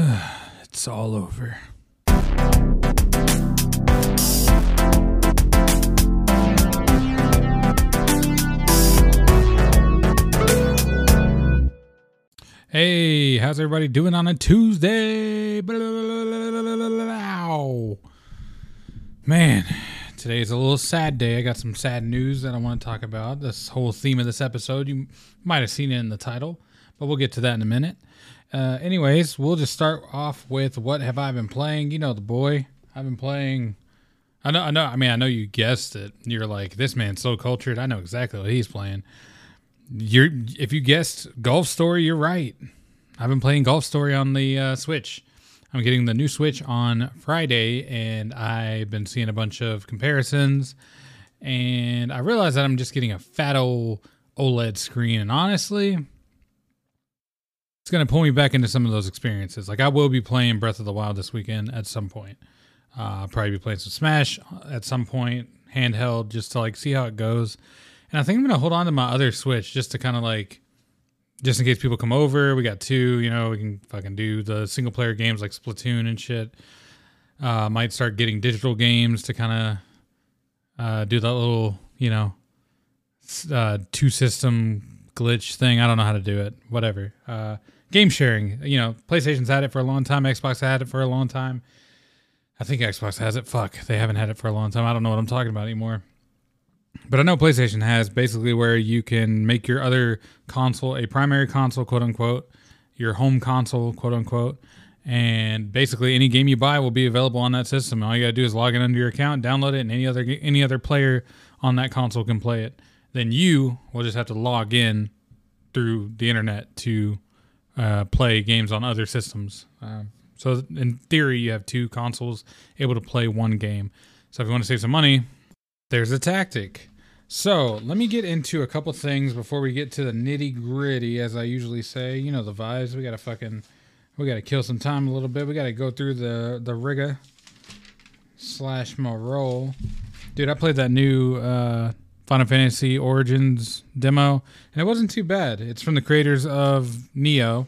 it's all over. Hey, how's everybody doing on a Tuesday? Man, today is a little sad day. I got some sad news that I want to talk about. This whole theme of this episode, you might have seen it in the title, but we'll get to that in a minute. Uh, anyways, we'll just start off with what have I been playing? You know the boy. I've been playing. I know. I know. I mean, I know you guessed it. You're like, this man's so cultured. I know exactly what he's playing. You're if you guessed Golf Story, you're right. I've been playing Golf Story on the uh, Switch. I'm getting the new Switch on Friday, and I've been seeing a bunch of comparisons. And I realized that I'm just getting a fat old OLED screen, and honestly, it's going to pull me back into some of those experiences. Like I will be playing Breath of the Wild this weekend at some point. Uh, I'll probably be playing some Smash at some point, handheld, just to like see how it goes. And I think I'm going to hold on to my other Switch just to kind of like, just in case people come over. We got two, you know, we can fucking do the single player games like Splatoon and shit. Uh, might start getting digital games to kind of uh, do that little, you know, uh, two system glitch thing. I don't know how to do it. Whatever. Uh, game sharing. You know, PlayStation's had it for a long time. Xbox had it for a long time. I think Xbox has it. Fuck, they haven't had it for a long time. I don't know what I'm talking about anymore. But I know PlayStation has basically where you can make your other console a primary console, quote unquote, your home console, quote unquote, and basically any game you buy will be available on that system. All you gotta do is log in under your account, download it, and any other any other player on that console can play it then you will just have to log in through the internet to uh, play games on other systems. Um, so in theory, you have two consoles able to play one game. So if you want to save some money, there's a tactic. So let me get into a couple things before we get to the nitty gritty, as I usually say. You know the vibes. We gotta fucking, we gotta kill some time a little bit. We gotta go through the the Riga slash my roll. Dude, I played that new uh, Final Fantasy Origins demo, and it wasn't too bad. It's from the creators of Nioh,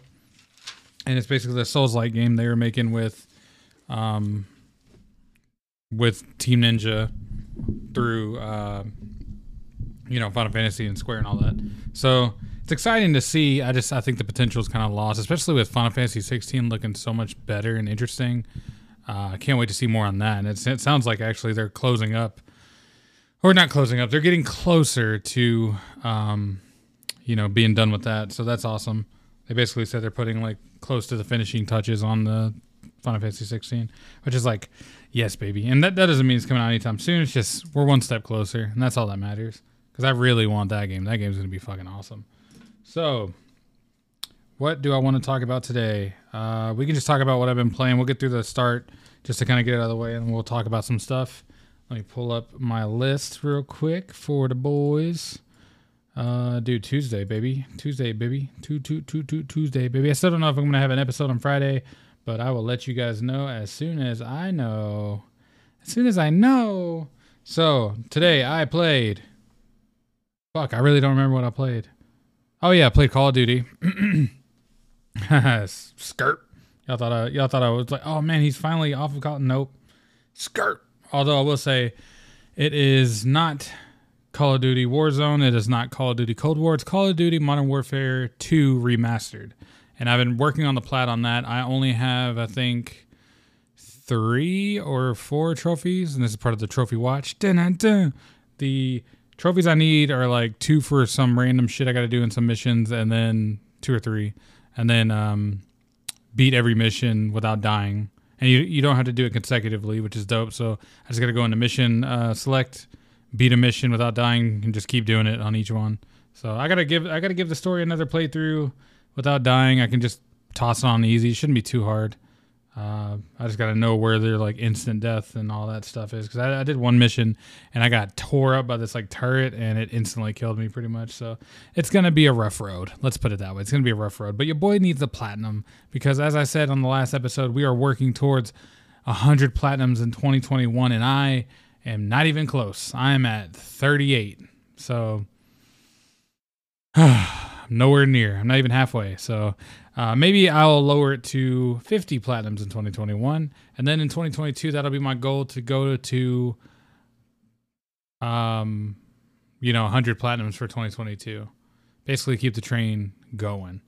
and it's basically the Souls-like game they were making with, um, with Team Ninja through, uh, you know, Final Fantasy and Square and all that. So it's exciting to see. I just I think the potential is kind of lost, especially with Final Fantasy 16 looking so much better and interesting. Uh, I can't wait to see more on that. And it sounds like actually they're closing up or not closing up. They're getting closer to, um, you know, being done with that. So that's awesome. They basically said they're putting like close to the finishing touches on the Final Fantasy 16, which is like, yes, baby. And that, that doesn't mean it's coming out anytime soon. It's just we're one step closer, and that's all that matters. Because I really want that game. That game's gonna be fucking awesome. So, what do I want to talk about today? Uh, we can just talk about what I've been playing. We'll get through the start just to kind of get it out of the way, and we'll talk about some stuff. Let me pull up my list real quick for the boys. Uh, dude, Tuesday, baby. Tuesday, baby. Two, two, two, two, Tuesday, baby. I still don't know if I'm gonna have an episode on Friday, but I will let you guys know as soon as I know. As soon as I know. So today I played. Fuck, I really don't remember what I played. Oh yeah, I played Call of Duty. Skirt. Y'all thought I y'all thought I was like, oh man, he's finally off of Call. Nope. Skirt. Although I will say, it is not Call of Duty Warzone. It is not Call of Duty Cold War. It's Call of Duty Modern Warfare 2 Remastered. And I've been working on the plat on that. I only have, I think, three or four trophies, and this is part of the trophy watch. Dun-dun-dun. The trophies I need are like two for some random shit I got to do in some missions, and then two or three, and then um, beat every mission without dying and you you don't have to do it consecutively, which is dope. So I just got to go into mission, uh, select, beat a mission without dying, and just keep doing it on each one. So I gotta give I gotta give the story another playthrough without dying. I can just toss it on easy. It shouldn't be too hard. Uh, I just got to know where their like instant death and all that stuff is because I, I, did one mission and I got tore up by this like turret and it instantly killed me pretty much. So it's gonna be a rough road. Let's put it that way. It's gonna be a rough road. But your boy needs a platinum because as I said on the last episode, we are working towards hundred platinums in 2021, and I am not even close. I am at 38. So. I'm nowhere near. I'm not even halfway. So uh, maybe I'll lower it to 50 platinums in 2021, and then in 2022 that'll be my goal to go to, um, you know, 100 platinums for 2022. Basically, keep the train going,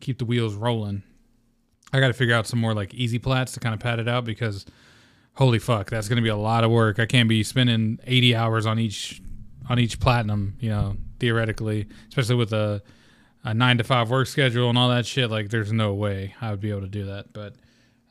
keep the wheels rolling. I got to figure out some more like easy plats to kind of pad it out because holy fuck, that's going to be a lot of work. I can't be spending 80 hours on each on each platinum, you know, theoretically, especially with a a 9 to 5 work schedule and all that shit. Like there's no way I would be able to do that, but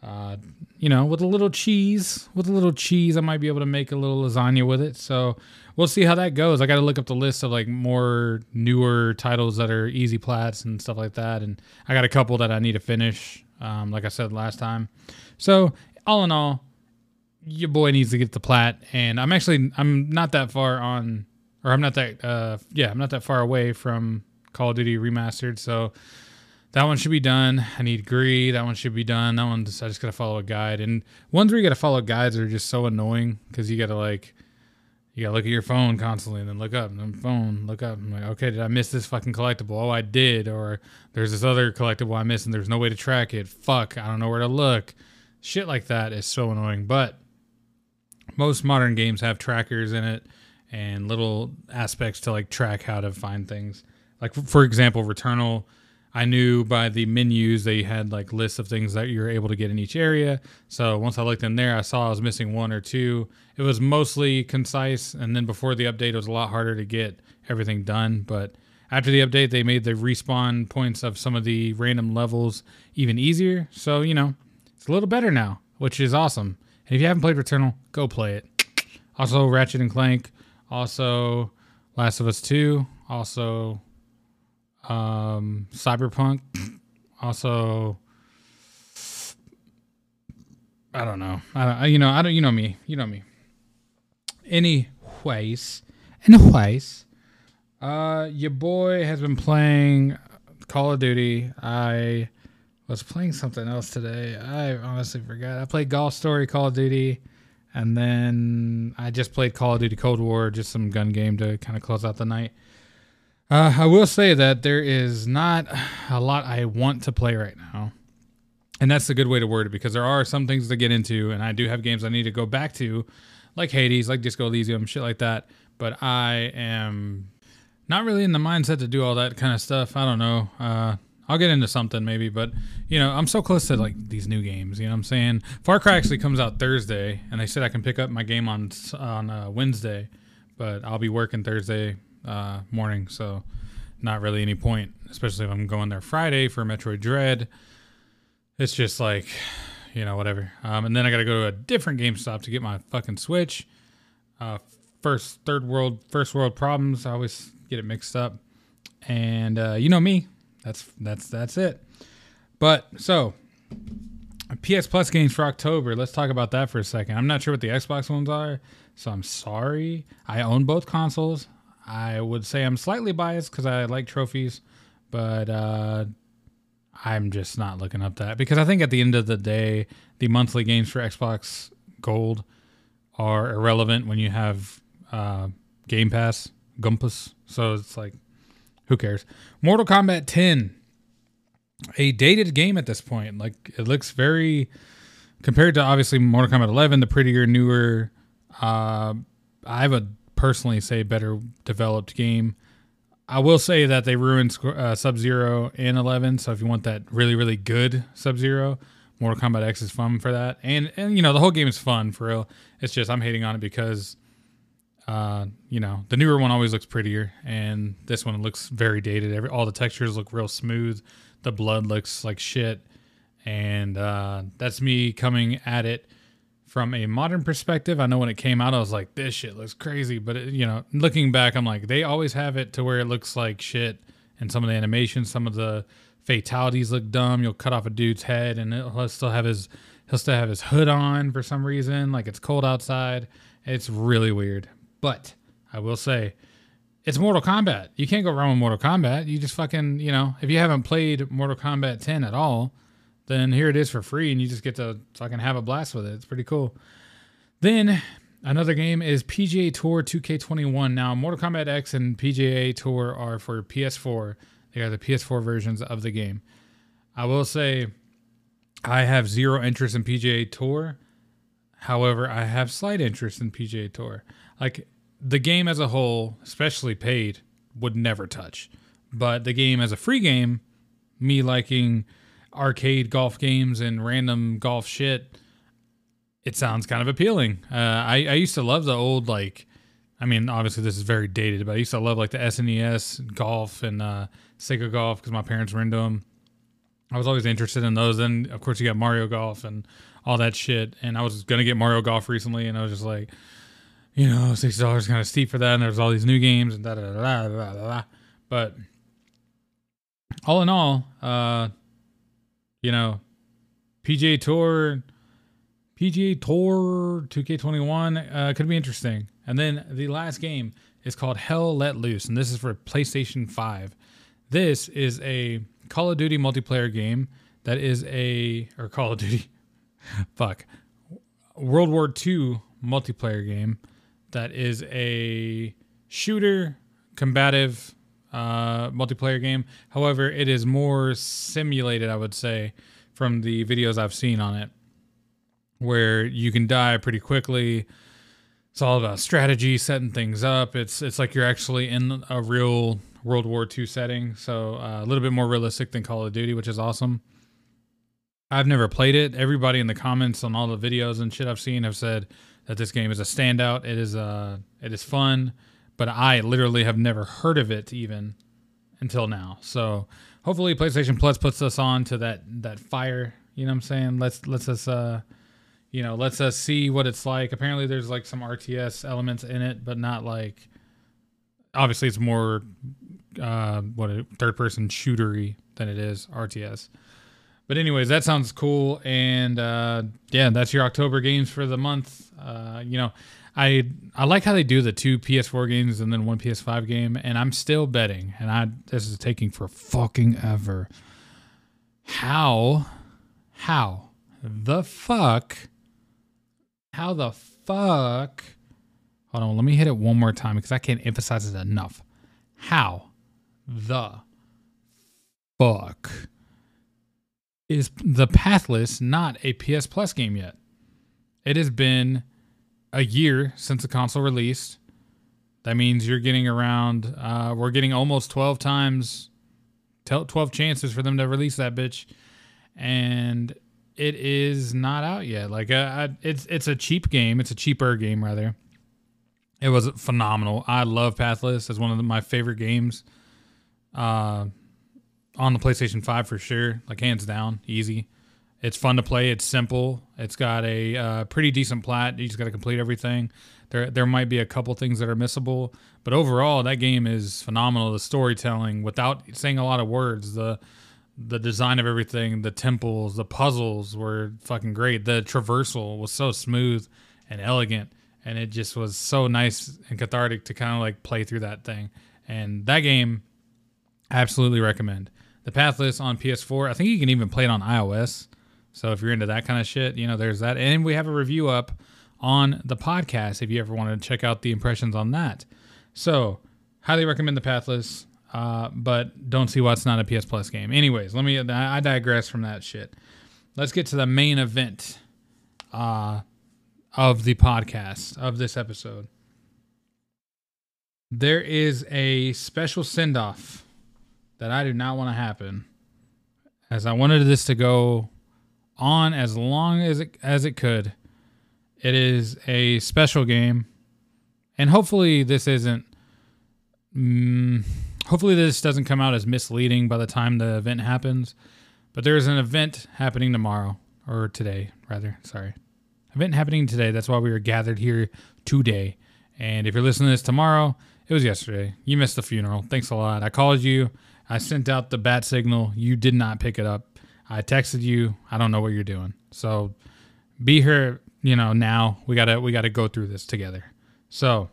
uh, you know, with a little cheese, with a little cheese, I might be able to make a little lasagna with it. So we'll see how that goes. I got to look up the list of like more newer titles that are easy plats and stuff like that. And I got a couple that I need to finish, um, like I said last time. So all in all, your boy needs to get the plat, and I'm actually I'm not that far on, or I'm not that uh yeah I'm not that far away from Call of Duty Remastered. So that one should be done. I need Gree. That one should be done. That one just, I just gotta follow a guide. And ones where you gotta follow guides are just so annoying because you gotta like you gotta look at your phone constantly and then look up and then phone look up. I'm like, okay, did I miss this fucking collectible? Oh, I did. Or there's this other collectible I missed and there's no way to track it. Fuck, I don't know where to look. Shit like that is so annoying. But most modern games have trackers in it and little aspects to like track how to find things. Like for example, Returnal I knew by the menus they had like lists of things that you were able to get in each area. So once I looked in there, I saw I was missing one or two. It was mostly concise, and then before the update, it was a lot harder to get everything done. But after the update, they made the respawn points of some of the random levels even easier. So you know, it's a little better now, which is awesome. And if you haven't played Returnal, go play it. Also, Ratchet and Clank. Also, Last of Us Two. Also, um, Cyberpunk. Also, I don't know. I don't, you know, I don't. You know me. You know me. Anyways, anyways, uh, your boy has been playing Call of Duty. I was playing something else today. I honestly forgot. I played Golf Story, Call of Duty, and then I just played Call of Duty Cold War, just some gun game to kind of close out the night. Uh, I will say that there is not a lot I want to play right now. And that's a good way to word it because there are some things to get into, and I do have games I need to go back to, like Hades, like Disco Elysium, shit like that. But I am not really in the mindset to do all that kind of stuff. I don't know. Uh, I'll get into something maybe, but you know, I'm so close to like these new games. You know what I'm saying? Far Cry actually comes out Thursday, and they said I can pick up my game on on uh, Wednesday, but I'll be working Thursday uh, morning, so not really any point, especially if I'm going there Friday for Metroid Dread. It's just like, you know, whatever. Um, and then I got to go to a different GameStop to get my fucking Switch. Uh, first, third world, first world problems. I always get it mixed up. And uh, you know me, that's that's that's it. But so PS Plus games for October. Let's talk about that for a second. I'm not sure what the Xbox ones are, so I'm sorry. I own both consoles. I would say I'm slightly biased because I like trophies, but uh, I'm just not looking up that because I think at the end of the day, the monthly games for Xbox Gold are irrelevant when you have uh, Game Pass, Gumpus. So it's like, who cares? Mortal Kombat 10, a dated game at this point. Like it looks very compared to obviously Mortal Kombat 11, the prettier, newer. Uh, I have a personally say better developed game. I will say that they ruined uh, Sub Zero and Eleven. So if you want that really really good Sub Zero, Mortal Kombat X is fun for that. And and you know the whole game is fun for real. It's just I'm hating on it because, uh, you know the newer one always looks prettier, and this one looks very dated. Every all the textures look real smooth. The blood looks like shit, and uh, that's me coming at it from a modern perspective, I know when it came out, I was like, this shit looks crazy. But, it, you know, looking back, I'm like, they always have it to where it looks like shit. And some of the animations, some of the fatalities look dumb. You'll cut off a dude's head and he'll still have his he'll still have his hood on for some reason, like it's cold outside. It's really weird. But I will say, it's Mortal Kombat. You can't go wrong with Mortal Kombat. You just fucking, you know, if you haven't played Mortal Kombat 10 at all, then here it is for free and you just get to fucking have a blast with it. It's pretty cool. Then another game is PGA Tour 2K21. Now, Mortal Kombat X and PGA Tour are for PS4. They are the PS4 versions of the game. I will say, I have zero interest in PGA Tour. However, I have slight interest in PGA Tour. Like the game as a whole, especially paid, would never touch. But the game as a free game, me liking arcade golf games and random golf shit, it sounds kind of appealing. Uh, I, I used to love the old like, I mean, obviously this is very dated, but I used to love like the SNES golf and uh, Sega golf because my parents were into them. I was always interested in those. Then of course you got Mario Golf and all that shit. And I was gonna get Mario Golf recently, and I was just like, you know, sixty dollars kind of steep for that. And there's all these new games and da da da da da da. But all in all, uh, you know, PGA Tour, PGA Tour 2K21 uh, could be interesting. And then the last game is called Hell Let Loose, and this is for PlayStation 5. This is a Call of Duty multiplayer game that is a or Call of Duty, fuck, World War II multiplayer game that is a shooter combative uh, multiplayer game. However, it is more simulated, I would say, from the videos I've seen on it, where you can die pretty quickly. It's all about strategy, setting things up. It's it's like you're actually in a real World War II setting, so uh, a little bit more realistic than Call of Duty, which is awesome. I've never played it. Everybody in the comments on all the videos and shit I've seen have said that this game is a standout. It is uh it is fun but I literally have never heard of it even until now. So hopefully PlayStation Plus puts us on to that that fire. You know what I'm saying? Let's let's us uh you know let's us see what it's like. Apparently there's like some RTS elements in it, but not like obviously it's more uh what a third person shootery than it is RTS. But anyways, that sounds cool and uh yeah, that's your October games for the month. Uh you know, I I like how they do the two PS4 games and then one PS5 game, and I'm still betting, and I this is taking for fucking ever. How, how the fuck, how the fuck? Hold on, let me hit it one more time because I can't emphasize it enough. How the fuck is the Pathless not a PS Plus game yet? It has been a year since the console released. That means you're getting around, uh, we're getting almost 12 times, 12 chances for them to release that bitch. And it is not out yet. Like, uh, it's, it's a cheap game. It's a cheaper game, rather. It was phenomenal. I love Pathless It's one of the, my favorite games uh, on the PlayStation 5 for sure. Like, hands down, easy. It's fun to play. It's simple. It's got a uh, pretty decent plat. You just got to complete everything. There, there might be a couple things that are missable, but overall, that game is phenomenal. The storytelling, without saying a lot of words, the the design of everything, the temples, the puzzles were fucking great. The traversal was so smooth and elegant, and it just was so nice and cathartic to kind of like play through that thing. And that game, absolutely recommend. The Pathless on PS4. I think you can even play it on iOS. So if you're into that kind of shit, you know, there's that. And we have a review up on the podcast if you ever want to check out the impressions on that. So highly recommend the Pathless, uh, but don't see why it's not a PS Plus game. Anyways, let me. I digress from that shit. Let's get to the main event uh, of the podcast of this episode. There is a special send off that I do not want to happen, as I wanted this to go on as long as it as it could. It is a special game, and hopefully this isn't. Mm, hopefully this doesn't come out as misleading by the time the event happens. But there is an event happening tomorrow or today, rather. Sorry, event happening today. That's why we were gathered here today. And if you're listening to this tomorrow, it was yesterday. You missed the funeral. Thanks a lot. I called you. I sent out the bat signal. You did not pick it up. I texted you. I don't know what you're doing. So be here, you know, now. We got to we got to go through this together. So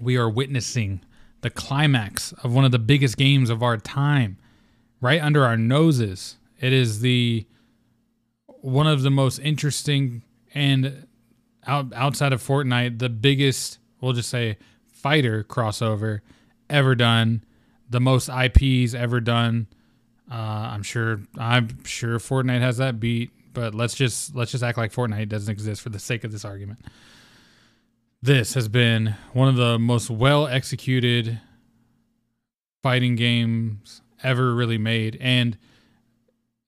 we are witnessing the climax of one of the biggest games of our time right under our noses. It is the one of the most interesting and out, outside of Fortnite, the biggest, we'll just say fighter crossover ever done the most IPs ever done. Uh, I'm sure I'm sure Fortnite has that beat, but let's just let's just act like Fortnite doesn't exist for the sake of this argument. This has been one of the most well executed fighting games ever really made, and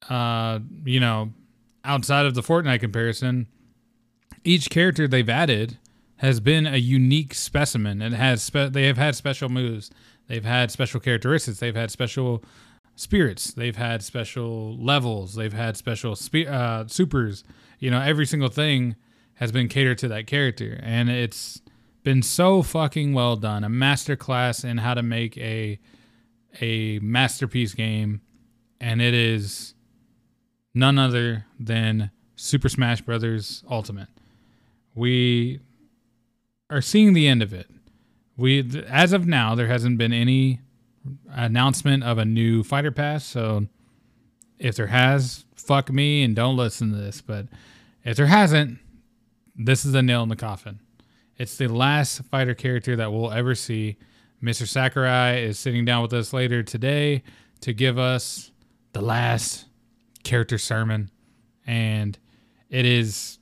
uh, you know, outside of the Fortnite comparison, each character they've added has been a unique specimen. And has spe- they have had special moves. They've had special characteristics. They've had special spirits. They've had special levels. They've had special spe- uh, supers. You know every single thing has been catered to that character. And it's been so fucking well done. A masterclass in how to make a a masterpiece game. And it is none other than super smash brothers ultimate. We are seeing the end of it. We, as of now, there hasn't been any announcement of a new fighter pass. So if there has, fuck me and don't listen to this. But if there hasn't, this is a nail in the coffin. It's the last fighter character that we'll ever see. Mr. Sakurai is sitting down with us later today to give us the last character sermon, and it is,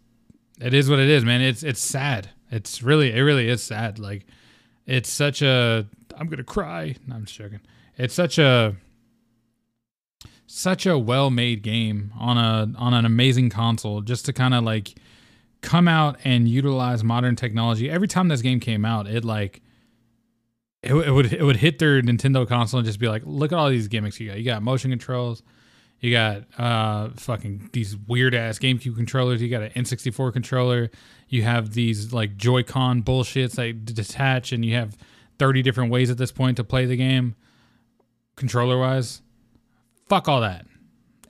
it is what it is, man. It's it's sad. It's really, it really is sad. Like, it's such a. I'm gonna cry. No, I'm just joking. It's such a such a well-made game on a on an amazing console just to kind of like come out and utilize modern technology every time this game came out it like it, it would it would hit their nintendo console and just be like look at all these gimmicks you got you got motion controls you got uh fucking these weird ass GameCube controllers. You got an N64 controller. You have these like Joy-Con bullshits that detach, and you have 30 different ways at this point to play the game, controller wise. Fuck all that.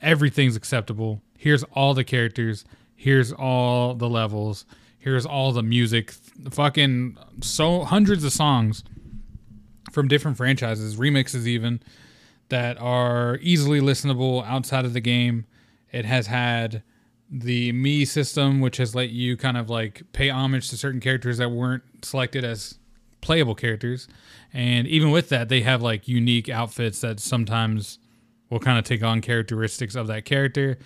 Everything's acceptable. Here's all the characters. Here's all the levels. Here's all the music. Fucking so hundreds of songs from different franchises, remixes even that are easily listenable outside of the game. It has had the Mii system, which has let you kind of like pay homage to certain characters that weren't selected as playable characters. And even with that, they have like unique outfits that sometimes will kind of take on characteristics of that character.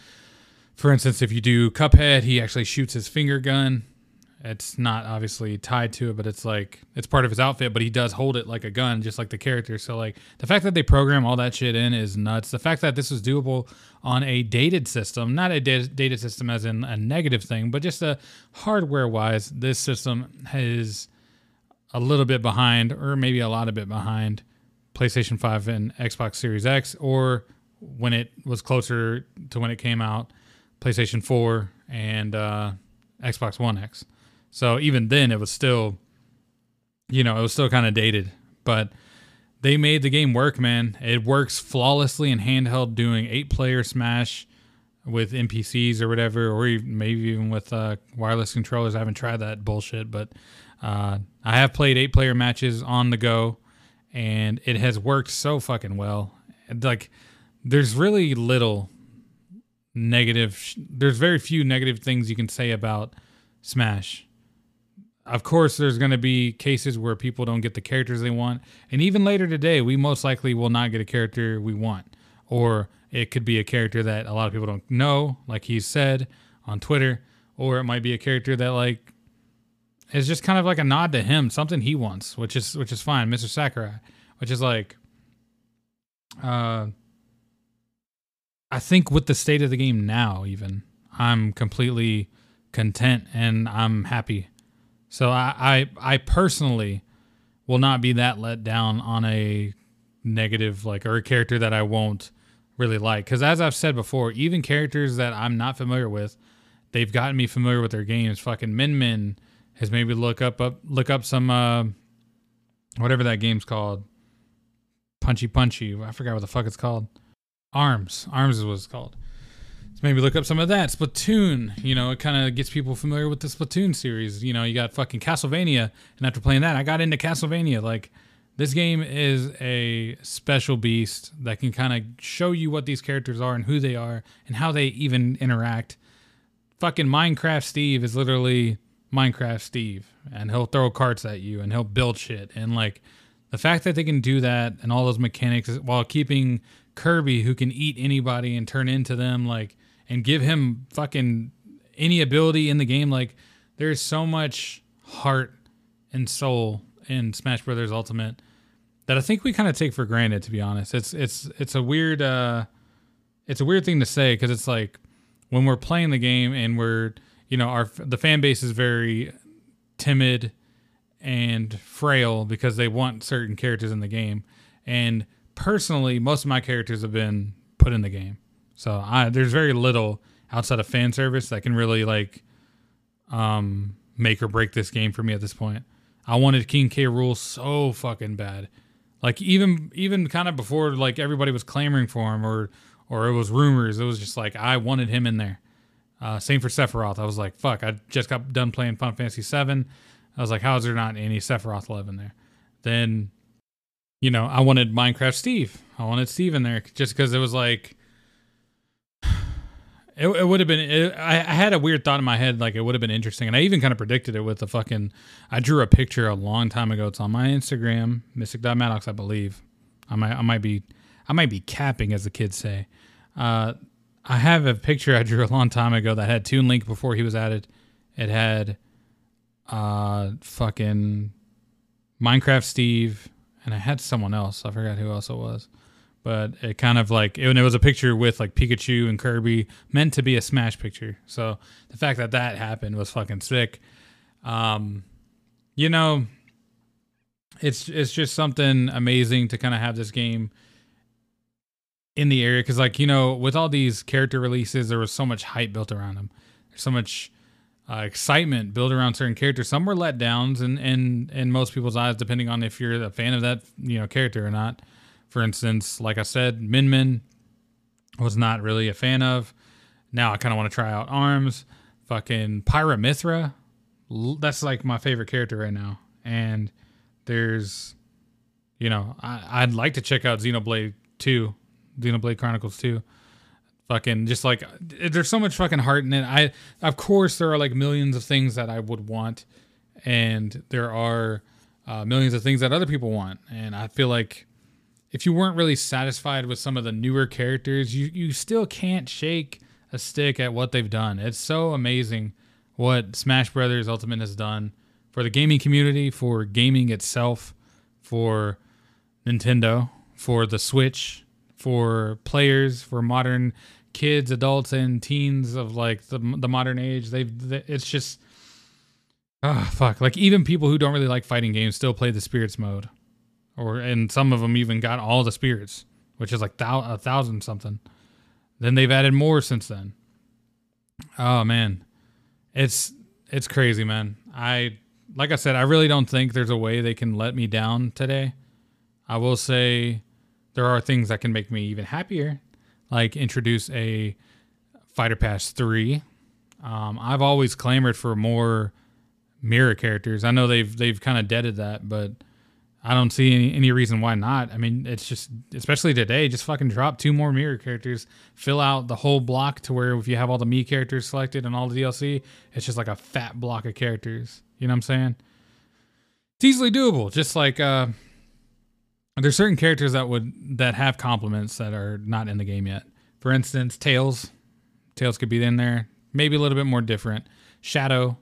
For instance, if you do Cuphead, he actually shoots his finger gun it's not obviously tied to it, but it's like it's part of his outfit. But he does hold it like a gun, just like the character. So like the fact that they program all that shit in is nuts. The fact that this was doable on a dated system, not a dated system as in a negative thing, but just uh, a hardware wise, this system is a little bit behind, or maybe a lot of bit behind PlayStation 5 and Xbox Series X, or when it was closer to when it came out, PlayStation 4 and uh, Xbox One X. So even then, it was still, you know, it was still kind of dated. But they made the game work, man. It works flawlessly in handheld, doing eight player Smash with NPCs or whatever, or maybe even with uh, wireless controllers. I haven't tried that bullshit, but uh, I have played eight player matches on the go, and it has worked so fucking well. Like, there's really little negative, there's very few negative things you can say about Smash of course, there's going to be cases where people don't get the characters they want. And even later today, we most likely will not get a character we want. Or it could be a character that a lot of people don't know, like he said on Twitter. Or it might be a character that, like, is just kind of like a nod to him, something he wants, which is which is fine, Mr. Sakurai, which is like, uh, I think with the state of the game now, even I'm completely content and I'm happy so I, I, I personally will not be that let down on a negative like or a character that I won't really like. Because as I've said before, even characters that I'm not familiar with, they've gotten me familiar with their games. Fucking Min Min has maybe look up up look up some uh, whatever that game's called. Punchy Punchy. I forgot what the fuck it's called. Arms. Arms is what it's called maybe look up some of that. Splatoon, you know, it kind of gets people familiar with the Splatoon series. You know, you got fucking Castlevania, and after playing that, I got into Castlevania. Like, this game is a special beast that can kind of show you what these characters are and who they are and how they even interact. Fucking Minecraft Steve is literally Minecraft Steve, and he'll throw carts at you and he'll build shit. And like, The fact that they can do that and all those mechanics while keeping Kirby, who can eat anybody and turn into them, like, and give him fucking any ability in the game, like, there's so much heart and soul in Smash Brothers Ultimate that I think we kind of take for granted. To be honest, it's it's it's a weird uh, it's a weird thing to say because it's like when we're playing the game and we're you know our the fan base is very timid and frail because they want certain characters in the game and personally most of my characters have been put in the game so I, there's very little outside of fan service that can really like um make or break this game for me at this point i wanted king k rool so fucking bad like even even kind of before like everybody was clamoring for him or or it was rumors. It was just like I wanted him in there. Uh, same for Sephiroth. I was like, fuck. I just got done playing Final Fantasy VII. I was like, how is there not any Sephiroth love in there? Then, you know, I wanted Minecraft Steve. I wanted Steve in there just because it was like, it, it would have been. It, I, I had a weird thought in my head, like it would have been interesting, and I even kind of predicted it with the fucking. I drew a picture a long time ago. It's on my Instagram, Mystic.Maddox, I believe. I might, I might be I might be capping, as the kids say. Uh, I have a picture I drew a long time ago that had Toon Link before he was added. It had uh, fucking Minecraft Steve, and I had someone else. I forgot who else it was. But it kind of like it, it was a picture with like Pikachu and Kirby, meant to be a Smash picture. So the fact that that happened was fucking sick. Um, you know, it's it's just something amazing to kind of have this game in the area because like you know with all these character releases there was so much hype built around them. There's so much uh, excitement built around certain characters. Some were let downs and in in most people's eyes depending on if you're a fan of that you know character or not. For instance like i said min min was not really a fan of. Now i kind of want to try out arms. Fucking Pyra/Mythra that's like my favorite character right now. And there's you know I, i'd like to check out xenoblade 2 Xenoblade Chronicles 2. Fucking just like there's so much fucking heart in it. I of course there are like millions of things that I would want, and there are uh, millions of things that other people want. And I feel like if you weren't really satisfied with some of the newer characters, you you still can't shake a stick at what they've done. It's so amazing what Smash Brothers Ultimate has done for the gaming community, for gaming itself, for Nintendo, for the Switch, for players, for modern kids, adults, and teens of like the the modern age. They've it's just ah oh, fuck. Like even people who don't really like fighting games still play the spirits mode, or and some of them even got all the spirits, which is like thou- a thousand something. Then they've added more since then. Oh man, it's it's crazy, man. I like I said, I really don't think there's a way they can let me down today. I will say there are things that can make me even happier, like introduce a Fighter Pass 3. Um, I've always clamored for more mirror characters. I know they've they've kind of deaded that, but I don't see any, any reason why not. I mean, it's just especially today, just fucking drop two more mirror characters, fill out the whole block to where if you have all the Mii characters selected and all the DLC, it's just like a fat block of characters. You know what I'm saying? It's easily doable. Just like uh, there's certain characters that would that have compliments that are not in the game yet. For instance, Tails. Tails could be in there. Maybe a little bit more different. Shadow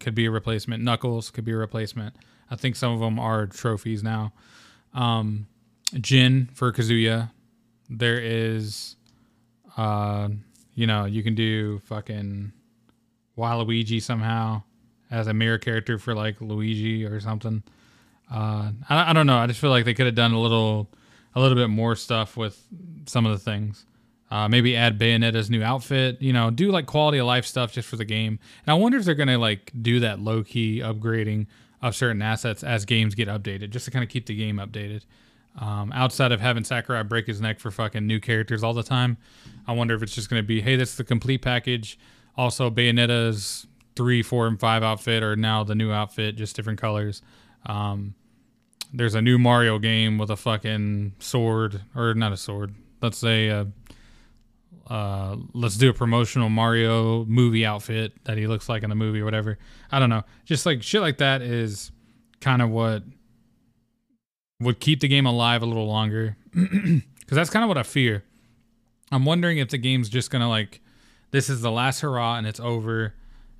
could be a replacement. Knuckles could be a replacement. I think some of them are trophies now. Um, Jin for Kazuya. There is, uh, you know, you can do fucking Waluigi somehow as a mirror character for like Luigi or something. Uh, I, I don't know. I just feel like they could have done a little, a little bit more stuff with some of the things. Uh, maybe add Bayonetta's new outfit. You know, do like quality of life stuff just for the game. And I wonder if they're gonna like do that low key upgrading of certain assets as games get updated, just to kind of keep the game updated. Um, outside of having Sakurai break his neck for fucking new characters all the time, I wonder if it's just gonna be, hey, that's the complete package. Also, Bayonetta's three, four, and five outfit are now the new outfit, just different colors. Um, there's a new Mario game with a fucking sword, or not a sword. Let's say, uh, uh, let's do a promotional Mario movie outfit that he looks like in the movie or whatever. I don't know. Just like shit like that is kind of what would keep the game alive a little longer because that's kind of what I fear. I'm wondering if the game's just gonna like this is the last hurrah and it's over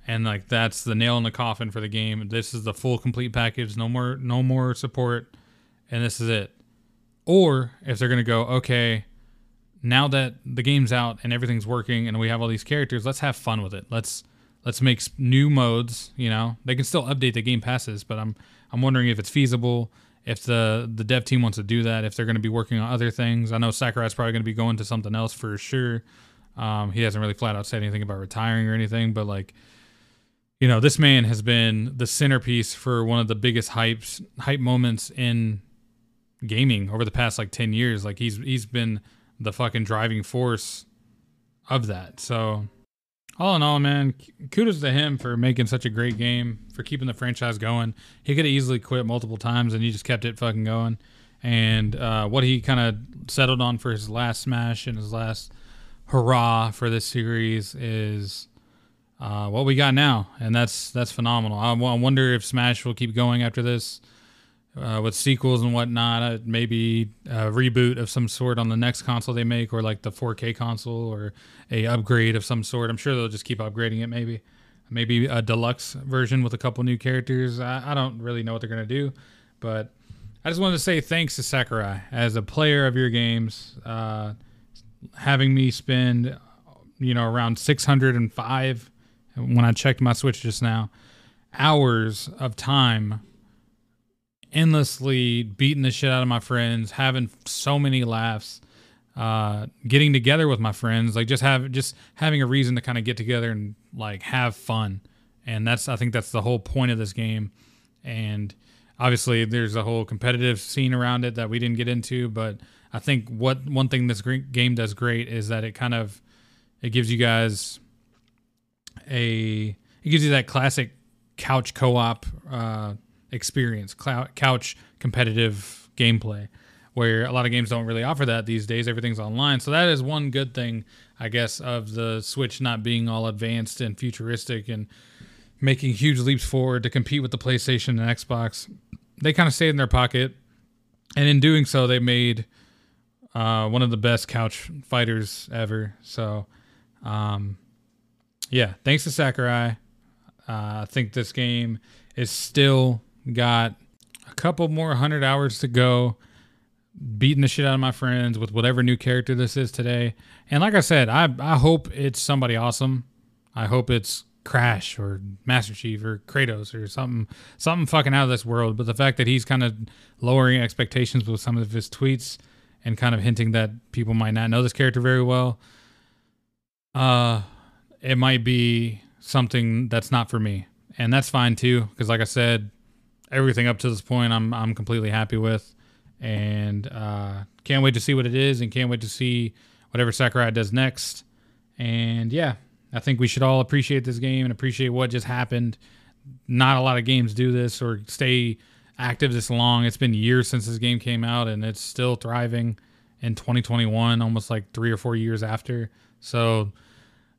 and like that's the nail in the coffin for the game. This is the full complete package, no more no more support and this is it. Or if they're gonna go, okay, now that the game's out and everything's working and we have all these characters, let's have fun with it. Let's let's make new modes. You know, they can still update the game passes, but I'm I'm wondering if it's feasible. If the the dev team wants to do that, if they're going to be working on other things. I know Sakurai's probably going to be going to something else for sure. Um, he hasn't really flat out said anything about retiring or anything, but like, you know, this man has been the centerpiece for one of the biggest hypes hype moments in gaming over the past like 10 years. Like he's he's been the fucking driving force of that. So all in all, man, kudos to him for making such a great game, for keeping the franchise going. He could have easily quit multiple times, and he just kept it fucking going. And uh, what he kind of settled on for his last smash and his last hurrah for this series is uh, what we got now, and that's that's phenomenal. I, wonder if Smash will keep going after this uh, with sequels and whatnot. Uh, maybe a reboot of some sort on the next console they make, or like the 4K console, or a upgrade of some sort. I'm sure they'll just keep upgrading it. Maybe, maybe a deluxe version with a couple new characters. I, I don't really know what they're gonna do, but I just wanted to say thanks to Sakurai as a player of your games, uh, having me spend, you know, around 605 when I checked my Switch just now, hours of time endlessly beating the shit out of my friends, having so many laughs, uh, getting together with my friends, like just have just having a reason to kind of get together and like have fun. And that's I think that's the whole point of this game. And obviously there's a whole competitive scene around it that we didn't get into, but I think what one thing this game does great is that it kind of it gives you guys a it gives you that classic couch co-op uh, experience, couch competitive gameplay, where a lot of games don't really offer that these days. Everything's online. So that is one good thing, I guess, of the Switch not being all advanced and futuristic and making huge leaps forward to compete with the PlayStation and Xbox. They kind of stayed in their pocket. And in doing so, they made uh, one of the best couch fighters ever. So, um, yeah, thanks to Sakurai. Uh, I think this game is still Got a couple more hundred hours to go. Beating the shit out of my friends with whatever new character this is today. And like I said, I I hope it's somebody awesome. I hope it's Crash or Master Chief or Kratos or something something fucking out of this world. But the fact that he's kind of lowering expectations with some of his tweets and kind of hinting that people might not know this character very well, uh, it might be something that's not for me, and that's fine too. Because like I said, everything up to this point, I'm I'm completely happy with, and uh, can't wait to see what it is, and can't wait to see whatever Sakurai does next. And yeah, I think we should all appreciate this game and appreciate what just happened. Not a lot of games do this or stay active this long. It's been years since this game came out, and it's still thriving in 2021, almost like three or four years after. So,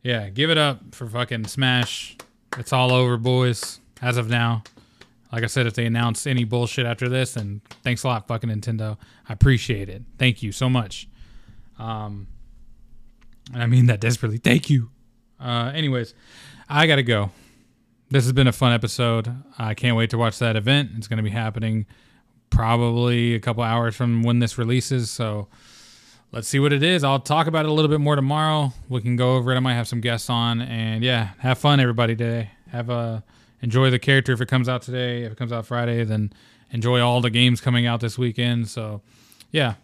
yeah, give it up for fucking Smash. It's all over, boys, as of now. Like I said, if they announce any bullshit after this, then thanks a lot, fucking Nintendo. I appreciate it. Thank you so much. Um, and I mean that desperately. Thank you. Uh, anyways, I gotta go. This has been a fun episode. I can't wait to watch that event. It's gonna be happening probably a couple hours from when this releases. So let's see what it is. I'll talk about it a little bit more tomorrow. We can go over it. I might have some guests on, and yeah, have fun, everybody. Today, have a enjoy the character if it comes out today. If it comes out Friday, then enjoy all the games coming out this weekend. So, yeah,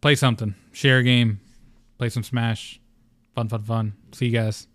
play something, share a game, play some Smash. Fun, fun, fun. See you guys.